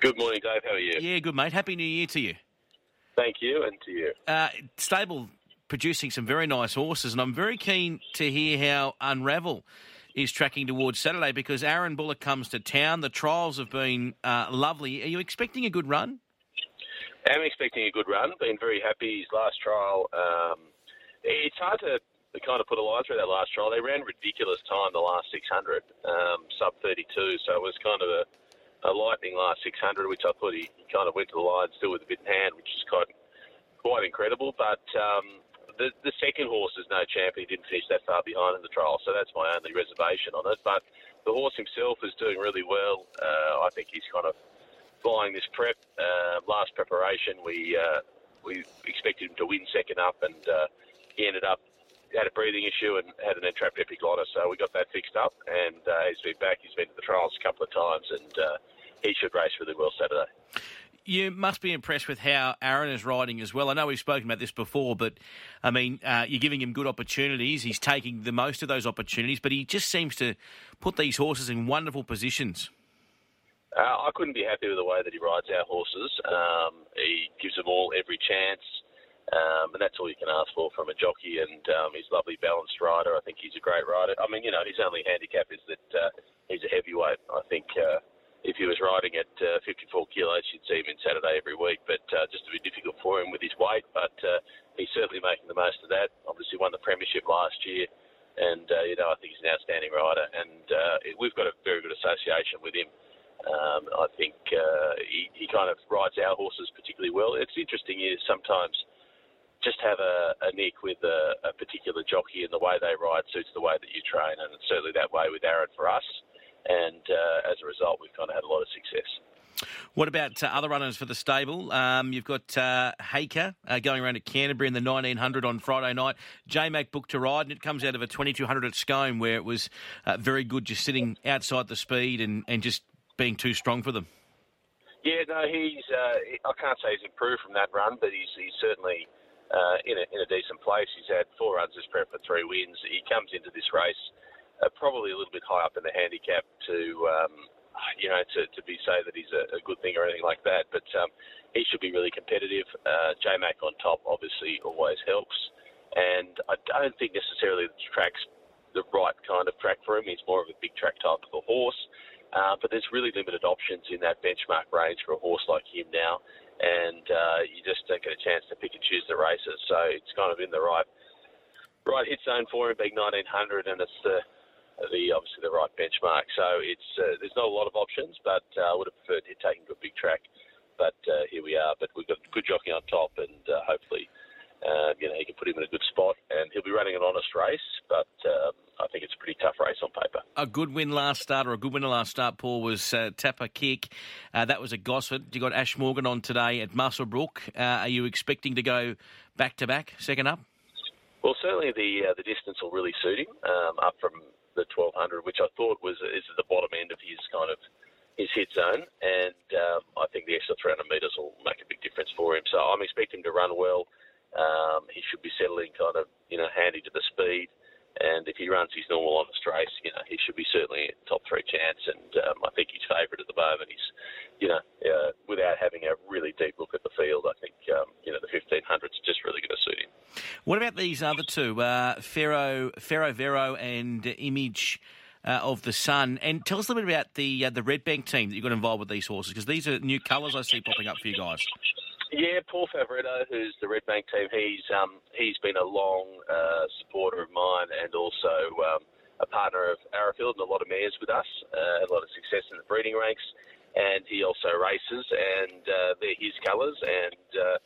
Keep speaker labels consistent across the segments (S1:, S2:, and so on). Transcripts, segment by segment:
S1: Good morning, Dave. How are you?
S2: Yeah, good, mate. Happy New Year to you.
S1: Thank you, and to you.
S2: Uh, stable producing some very nice horses, and I'm very keen to hear how Unravel is tracking towards Saturday because Aaron Bullock comes to town. The trials have been uh, lovely. Are you expecting a good run?
S1: I'm expecting a good run. Been very happy. His last trial. Um, it's hard to kind of put a line through that last trial. They ran ridiculous time the last 600, um, sub 32. So it was kind of a a lightning last 600, which I thought he, kind of went to the line still with a bit in hand, which is quite quite incredible. But um, the the second horse is no champion. He didn't finish that far behind in the trial, so that's my only reservation on it. But the horse himself is doing really well. Uh, I think he's kind of flying this prep. Uh, last preparation, we uh, we expected him to win second up, and uh, he ended up had a breathing issue and had an entrapped epiglottis, so we got that fixed up, and uh, he's been back. He's been to the trials a couple of times, and uh, he should race really well Saturday.
S2: You must be impressed with how Aaron is riding as well. I know we've spoken about this before, but I mean, uh, you're giving him good opportunities. He's taking the most of those opportunities, but he just seems to put these horses in wonderful positions.
S1: Uh, I couldn't be happy with the way that he rides our horses. Um, he gives them all every chance. Um, and that's all you can ask for from a jockey. And um, he's a lovely balanced rider. I think he's a great rider. I mean, you know, his only handicap is that uh, he's a heavyweight. I think uh, if he was riding at uh, 54 kilos, you'd see him in Saturday every week. But uh, just a bit difficult for him with his weight. But uh, he's certainly making the most of that. Obviously, won the premiership last year. And, uh, you know, I think he's an outstanding rider. And uh, we've got a very good association with him. Um, I think uh, he, he kind of rides our horses particularly well. It's interesting is sometimes – just have a, a nick with a, a, particular jockey and the way they ride suits the way that you train, and it's certainly that way with Aaron for us. And uh, as a result, we've kind of had a lot of success.
S2: What about uh, other runners for the stable? Um, you've got uh, Haker uh, going around at Canterbury in the 1900 on Friday night. J Mac booked to ride, and it comes out of a 2200 at Scone where it was uh, very good just sitting outside the speed and, and just being too strong for them.
S1: Yeah, no, he's. Uh, I can't say he's improved from that run, but he's, he's certainly uh, in, a, in a decent place. He's had four runs this prep for three wins. He comes into this race uh, probably a little bit high up in the handicap to, um, you know, to, to be say that he's a, a good thing or anything like that. But um, he should be really competitive. Uh, J Mac on top obviously always helps. And I don't think necessarily the track's the right kind of track for him. He's more of a big track type of a horse. Uh, but there's really limited options in that benchmark range for a horse like him now and uh, you just don't get a chance to pick and choose the races. So it's kind of in the right right hit zone for him, being 1900, and it's the the obviously the right benchmark. So it's uh, there's not a lot of options, but uh, I would have preferred him taking to a big track. But uh, here we are. But we've got good jockey on top, and uh, hopefully, uh, you know, he can put him in a good spot, and he'll be running an honest race. But um, I think it's a pretty tough race on paper.
S2: A good win last start, or a good winner last start, Paul, was uh, Tapper Kick. Uh, that was a Gosford. You got Ash Morgan on today at Muswellbrook. Uh, are you expecting to go back to back, second up?
S1: Well, certainly the uh, the distance will really suit him um, up from the 1200, which I thought was is the bottom end of his kind of his hit zone, and um, I think the extra 300 metres will make a big difference for him. So I'm expecting him to run well. Um, he should be settling kind of you know handy to the speed. And if he runs his normal honest race, you know, he should be certainly a top three chance. And um, I think he's favourite at the moment. He's, you know, uh, without having a really deep look at the field, I think, um, you know, the 1500's just really going to suit him.
S2: What about these other two, uh, Pharaoh, Pharaoh Vero and Image? Uh, of the Sun, and tell us a little bit about the uh, the Red Bank team that you got involved with these horses because these are new colours I see popping up for you guys.
S1: Yeah, Paul Favoretto, who's the Red Bank team, he's um, he's been a long uh, supporter of mine and also um, a partner of Arrowfield and a lot of mares with us, uh, a lot of success in the breeding ranks, and he also races, and uh, they're his colours, and uh,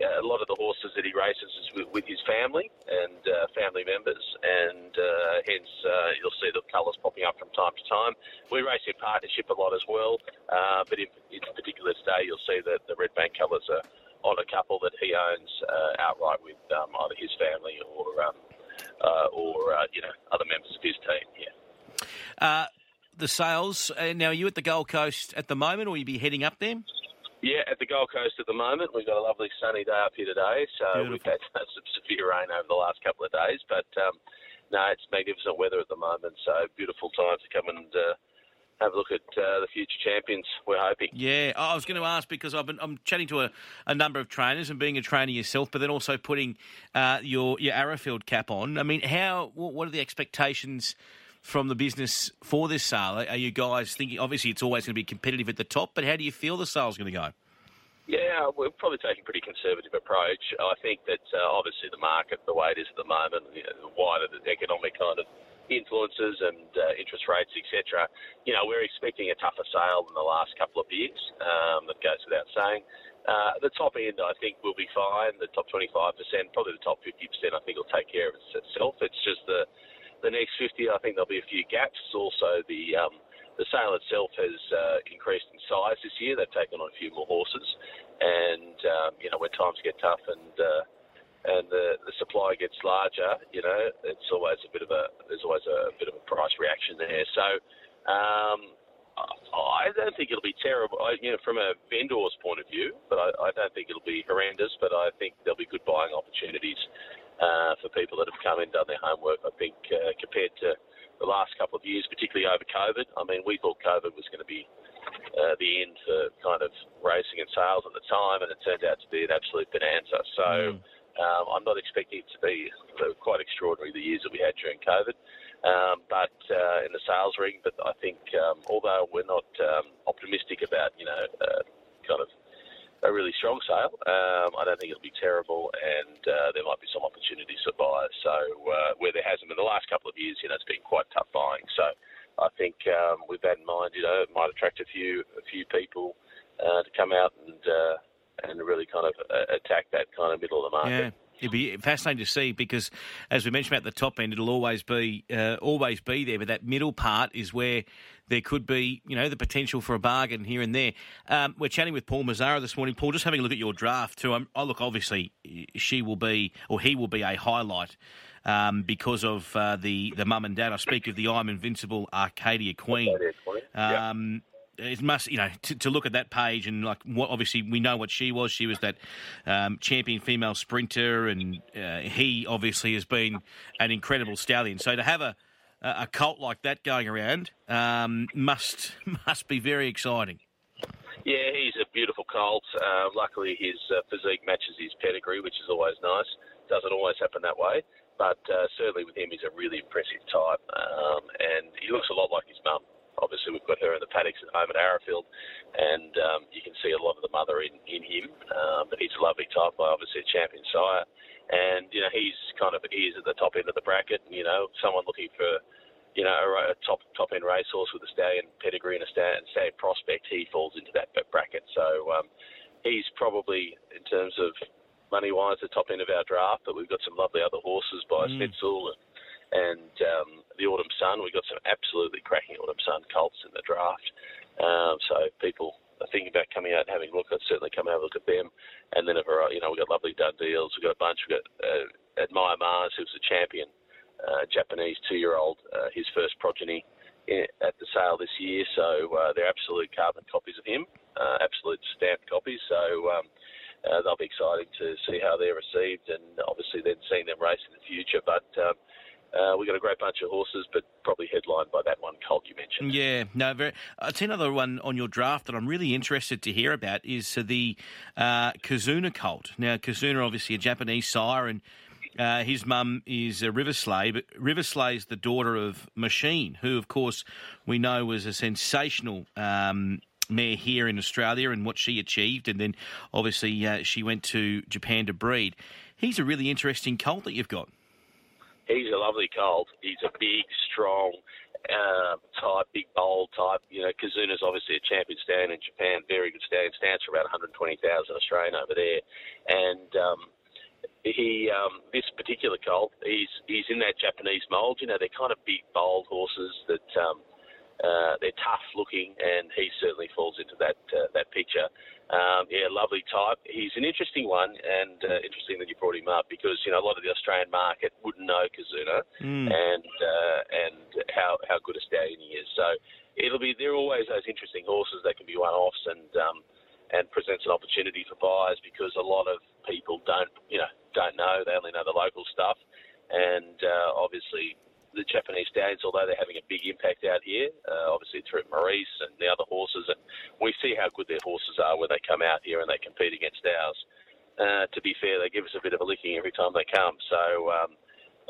S1: a lot of the horses that he races is with, with his family and uh, family members, and uh, hence uh, you'll see the colours popping up from time to time. We race in partnership a lot as well, uh, but in, in particular today you'll see that the Red Bank colours are on a couple that he owns uh, outright with um, either his family or um, uh, or you know other members of his team.
S2: Yeah. the sales now. Are you at the Gold Coast at the moment, or will you be heading up there?
S1: Yeah, at the Gold Coast at the moment. We've got a lovely sunny day up here today, so Beautiful. we've had some severe rain over the last couple of days. But um, no, it's magnificent weather at the moment, so beautiful time to come and uh, have a look at uh, the future champions. We're hoping.
S2: Yeah, I was going to ask because I've been I'm chatting to a, a number of trainers and being a trainer yourself, but then also putting uh, your your Arrowfield cap on. I mean, how what are the expectations? From the business for this sale, are you guys thinking? Obviously, it's always going to be competitive at the top, but how do you feel the sale's going to go?
S1: Yeah, we're probably taking a pretty conservative approach. I think that uh, obviously the market, the way it is at the moment, you know, the wider the economic kind of influences and uh, interest rates, etc. You know, we're expecting a tougher sale than the last couple of years. Um, that goes without saying. Uh, the top end, I think, will be fine. The top 25%, probably the top 50%, I think will take care of itself. It's just the the next 50, I think there'll be a few gaps. Also, the um, the sale itself has uh, increased in size this year. They've taken on a few more horses, and um, you know when times get tough and uh, and the, the supply gets larger, you know, it's always a bit of a there's always a bit of a price reaction there. So um, I don't think it'll be terrible, you know, from a vendor's point of view. But I, I don't think it'll be horrendous. But I think there'll be good buying opportunities uh, for people that have come and done their homework. I think uh, compared to the last couple of years, particularly over COVID. I mean, we thought COVID was going to be uh, the end for kind of racing and sales at the time, and it turned out to be an absolute bonanza. So. Mm um, I'm not expecting it to be quite extraordinary the years that we had during COVID, um, but uh, in the sales ring. But I think, um, although we're not um, optimistic about, you know, uh, kind of a really strong sale, um, I don't think it'll be terrible, and uh, there might be some opportunities for buyers. So uh, where there hasn't been the last couple of years, you know, it's been quite tough buying. So I think um, with that in mind, you know, it might attract a few a few people uh, to come out and uh, and really kind of uh, attack that kind of middle of the market.
S2: Yeah. It'd be fascinating to see because, as we mentioned about the top end, it'll always be uh, always be there. But that middle part is where there could be, you know, the potential for a bargain here and there. Um, we're chatting with Paul Messara this morning. Paul, just having a look at your draft too. Um, oh, look, obviously, she will be or he will be a highlight. Um, because of uh, the the mum and dad. I speak of the I'm Invincible Arcadia Queen. Um, it must, you know, to, to, look at that page and like what obviously we know what she was. She was that um, champion female sprinter, and uh, he obviously has been an incredible stallion. So to have a a cult like that going around um, must must be very exciting.
S1: Yeah, he's a beautiful colt. Uh, luckily, his uh, physique matches his pedigree, which is always nice. Doesn't always happen that way, but uh, certainly with him, he's a really impressive type, um, and he looks a lot like his mum obviously we've got her in the paddocks at home at Arrowfield, and um, you can see a lot of the mother in, in him. Um, but he's a lovely type, by obviously a champion sire, and you know he's kind of he is at the top end of the bracket. You know, someone looking for you know a, a top top end racehorse with a stallion pedigree and a stallion, stallion prospect, he falls into that bracket. So um, he's probably in terms of money wise the top end of our draft, but we've got some lovely other horses by mm. Snitzel and and um, the Autumn Sun. We've got some absolutely cracking Autumn Sun colts in the draft. Um, so people are thinking about coming out and having a look. I'd certainly come and have a look at them. And then, you know, we've got lovely Dundeels. We've got a bunch. We've got uh, Admire Mars, who's a champion, uh, Japanese two-year-old, uh, his first progeny at the sale this year. So uh, they're absolute carbon copies of him, uh, absolute stamped copies. So um, uh, they'll be exciting to see how they're received, and obviously then seeing them race in the future. But um, uh, we've got a great bunch of horses, but probably headlined by that one colt you mentioned.
S2: Yeah, no, very. I'll tell another one on your draft that I'm really interested to hear about is the uh, Kizuna colt. Now, Kizuna, obviously a Japanese sire, and uh, his mum is a River Sleigh, but River is the daughter of Machine, who, of course, we know was a sensational. Um, mare here in Australia and what she achieved, and then obviously uh, she went to Japan to breed. He's a really interesting colt that you've got
S1: he's a lovely colt. He's a big, strong uh, type, big bold type. You know, Kizuna's obviously a champion stand in Japan, very good stand. Stands for about 120,000 Australian over there, and um, he um, this particular colt, he's he's in that Japanese mould. You know, they're kind of big, bold horses that. Um, uh, they're tough looking, and he certainly falls into that uh, that picture. Um, yeah, lovely type. He's an interesting one, and uh, interesting that you brought him up because you know a lot of the Australian market wouldn't know Kizuna mm. and uh, and how how good a stallion he is. So it'll be there are always those interesting horses that can be one-offs and um, and presents an opportunity for buyers because a lot of people don't you know don't know they only know the local stuff, and uh, obviously the Japanese stallions, although they're having a big impact out here, uh, obviously through Maurice and the other horses, and we see how good their horses are when they come out here and they compete against ours. Uh, to be fair, they give us a bit of a licking every time they come. So um,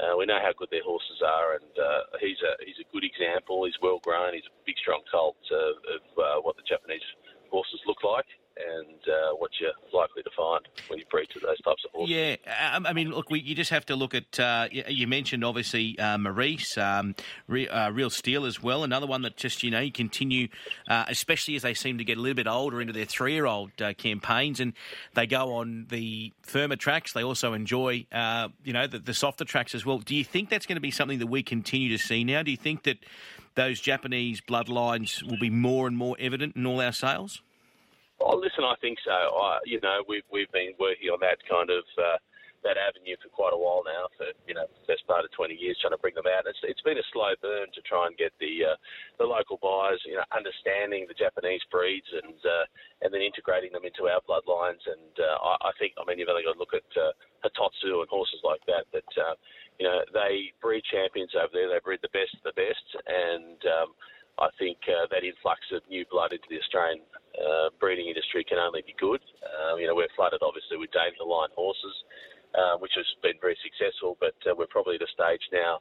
S1: uh, we know how good their horses are, and uh, he's a he's a good example. He's well grown. He's a big, strong colt of, of uh, what the Japanese horses look like and uh, what you're likely to find when you breed to those types of horses.
S2: Yeah, I mean, look, we, you just have to look at. Uh, you mentioned obviously uh, Maurice, um, Re, uh, Real Steel as well. Another one that just you know you continue, uh, especially as they seem to get a little bit older into their three-year-old uh, campaigns, and they go on the firmer tracks. They also enjoy, you know, the, the softer tracks as well. Do you think that's going to be something that we continue to see now? Do you think that those Japanese bloodlines will be more and more evident in all our sales?
S1: Oh, listen, I think so. I, you know, we've we've been working on that kind of uh, that avenue for quite a while now, for you know, best part of 20 years, trying to bring them out. It's it's been a slow burn to try and get the uh, the local buyers, you know, understanding the Japanese breeds and uh, and then integrating them into our bloodlines. And uh, I, I think, I mean, you've only got to look at uh, Hitotsu and horses like that. That uh, you know, they breed champions over there. They breed the best of the best, and um, I think uh, that influx of new blood into the Australian uh, breeding industry can only be good. Um, you know, we're flooded obviously with Danehill line horses, uh, which has been very successful, but uh, we're probably at a stage now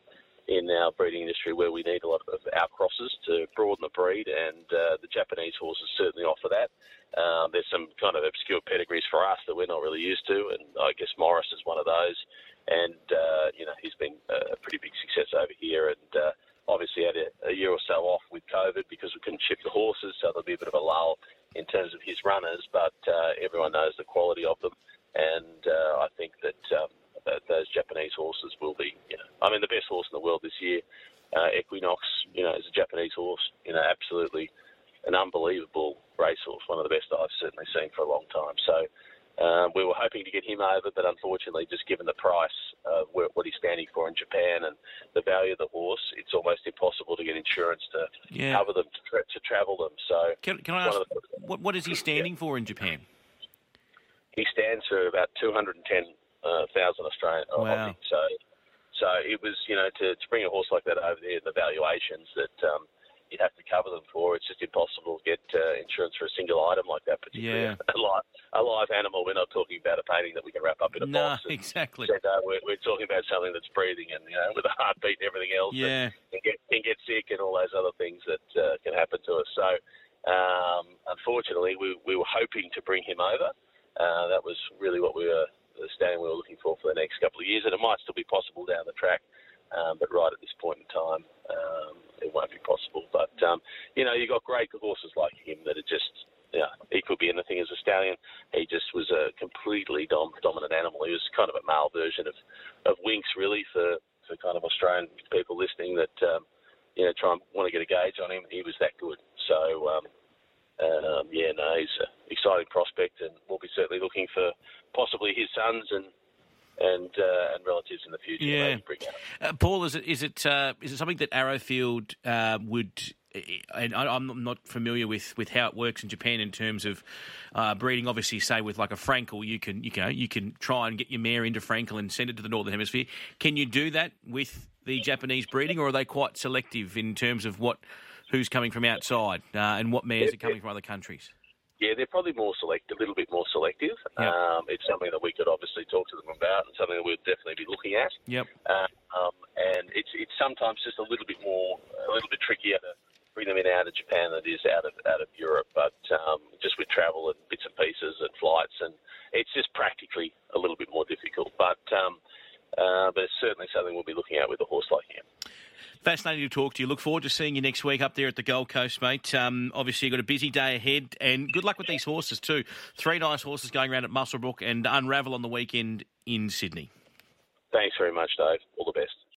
S1: in our breeding industry where we need a lot of outcrosses to broaden the breed, and uh, the Japanese horses certainly offer that. Um, there's some kind of obscure pedigrees for us that we're not really used to, and I guess Maurice is one of those. And uh, you know, he's been a pretty big success over here, and uh, obviously had a, a year or so off with COVID because we couldn't ship the horses, so there'll be a bit of a lull in terms of his runners, but uh, everyone knows the quality of them, and uh, I think that, um, that those Japanese horses will be, you know, I mean, the best horse in the world this year, uh, Equinox, you know, is a Japanese horse, you know, absolutely an unbelievable racehorse, one of the best I've certainly seen for a long time. So um, we were hoping to get him over, but unfortunately, just given the price of what he's standing for in Japan and the value of the horse, it's almost impossible to get insurance to yeah. cover them to, tra- to, travel them. So,
S2: can, can I ask, the, what, what is he standing yeah. for in Japan?
S1: He stands for about 210,000 uh, Australian.
S2: Wow.
S1: So, so it was you know to, to bring a horse like that over there, the valuations that. Um, you'd have to cover them for. It's just impossible to get uh, insurance for a single item like that, particularly
S2: yeah.
S1: a, live, a live animal. We're not talking about a painting that we can wrap up in a
S2: no,
S1: box.
S2: Exactly.
S1: And, uh, we're, we're, talking about something that's breathing and you know with a heartbeat and everything else.
S2: Yeah.
S1: And, and get and get sick and all those other things that uh, can happen to us. So. Um, unfortunately, we, we were hoping to bring him over. Uh, that was really what we were the standing we were looking for for the next couple of years, and it might still be possible down the track. Um, but right at this point in time, um, it won't be possible. But um, you know, you got great horses like him that are just. Yeah, he could be anything as a stallion. He just was a completely dom- dominant animal. He was kind of a male version of, of Winx, really, for, for kind of Australian people listening that um, you know try and want to get a gauge on him. He was that good. So um, um, yeah, no, he's an exciting prospect, and we'll be certainly looking for possibly his sons and and uh, and relatives in the future.
S2: Yeah, uh, Paul, is it is it uh, is it something that Arrowfield uh, would? And I'm not familiar with, with how it works in Japan in terms of uh, breeding. Obviously, say with like a Frankel, you can you can you can try and get your mare into Frankel and send it to the northern hemisphere. Can you do that with the Japanese breeding, or are they quite selective in terms of what who's coming from outside uh, and what mares yeah, are coming from other countries?
S1: Yeah, they're probably more select, a little bit more selective. Um, it's something that we could obviously talk to them about, and something that we'd definitely be looking at.
S2: Yep.
S1: Uh, um, and it's it's sometimes just a little bit more, a little bit trickier to bring them in out of Japan than it is out of out of Europe. But um, just with travel and bits and pieces and flights, and it's just practically a little bit more difficult. But um, uh, but it's certainly something we'll be looking at with a horse like.
S2: Fascinating to talk to you. Look forward to seeing you next week up there at the Gold Coast, mate. Um, obviously, you've got a busy day ahead, and good luck with these horses too. Three nice horses going around at Muswellbrook and Unravel on the weekend in Sydney.
S1: Thanks very much, Dave.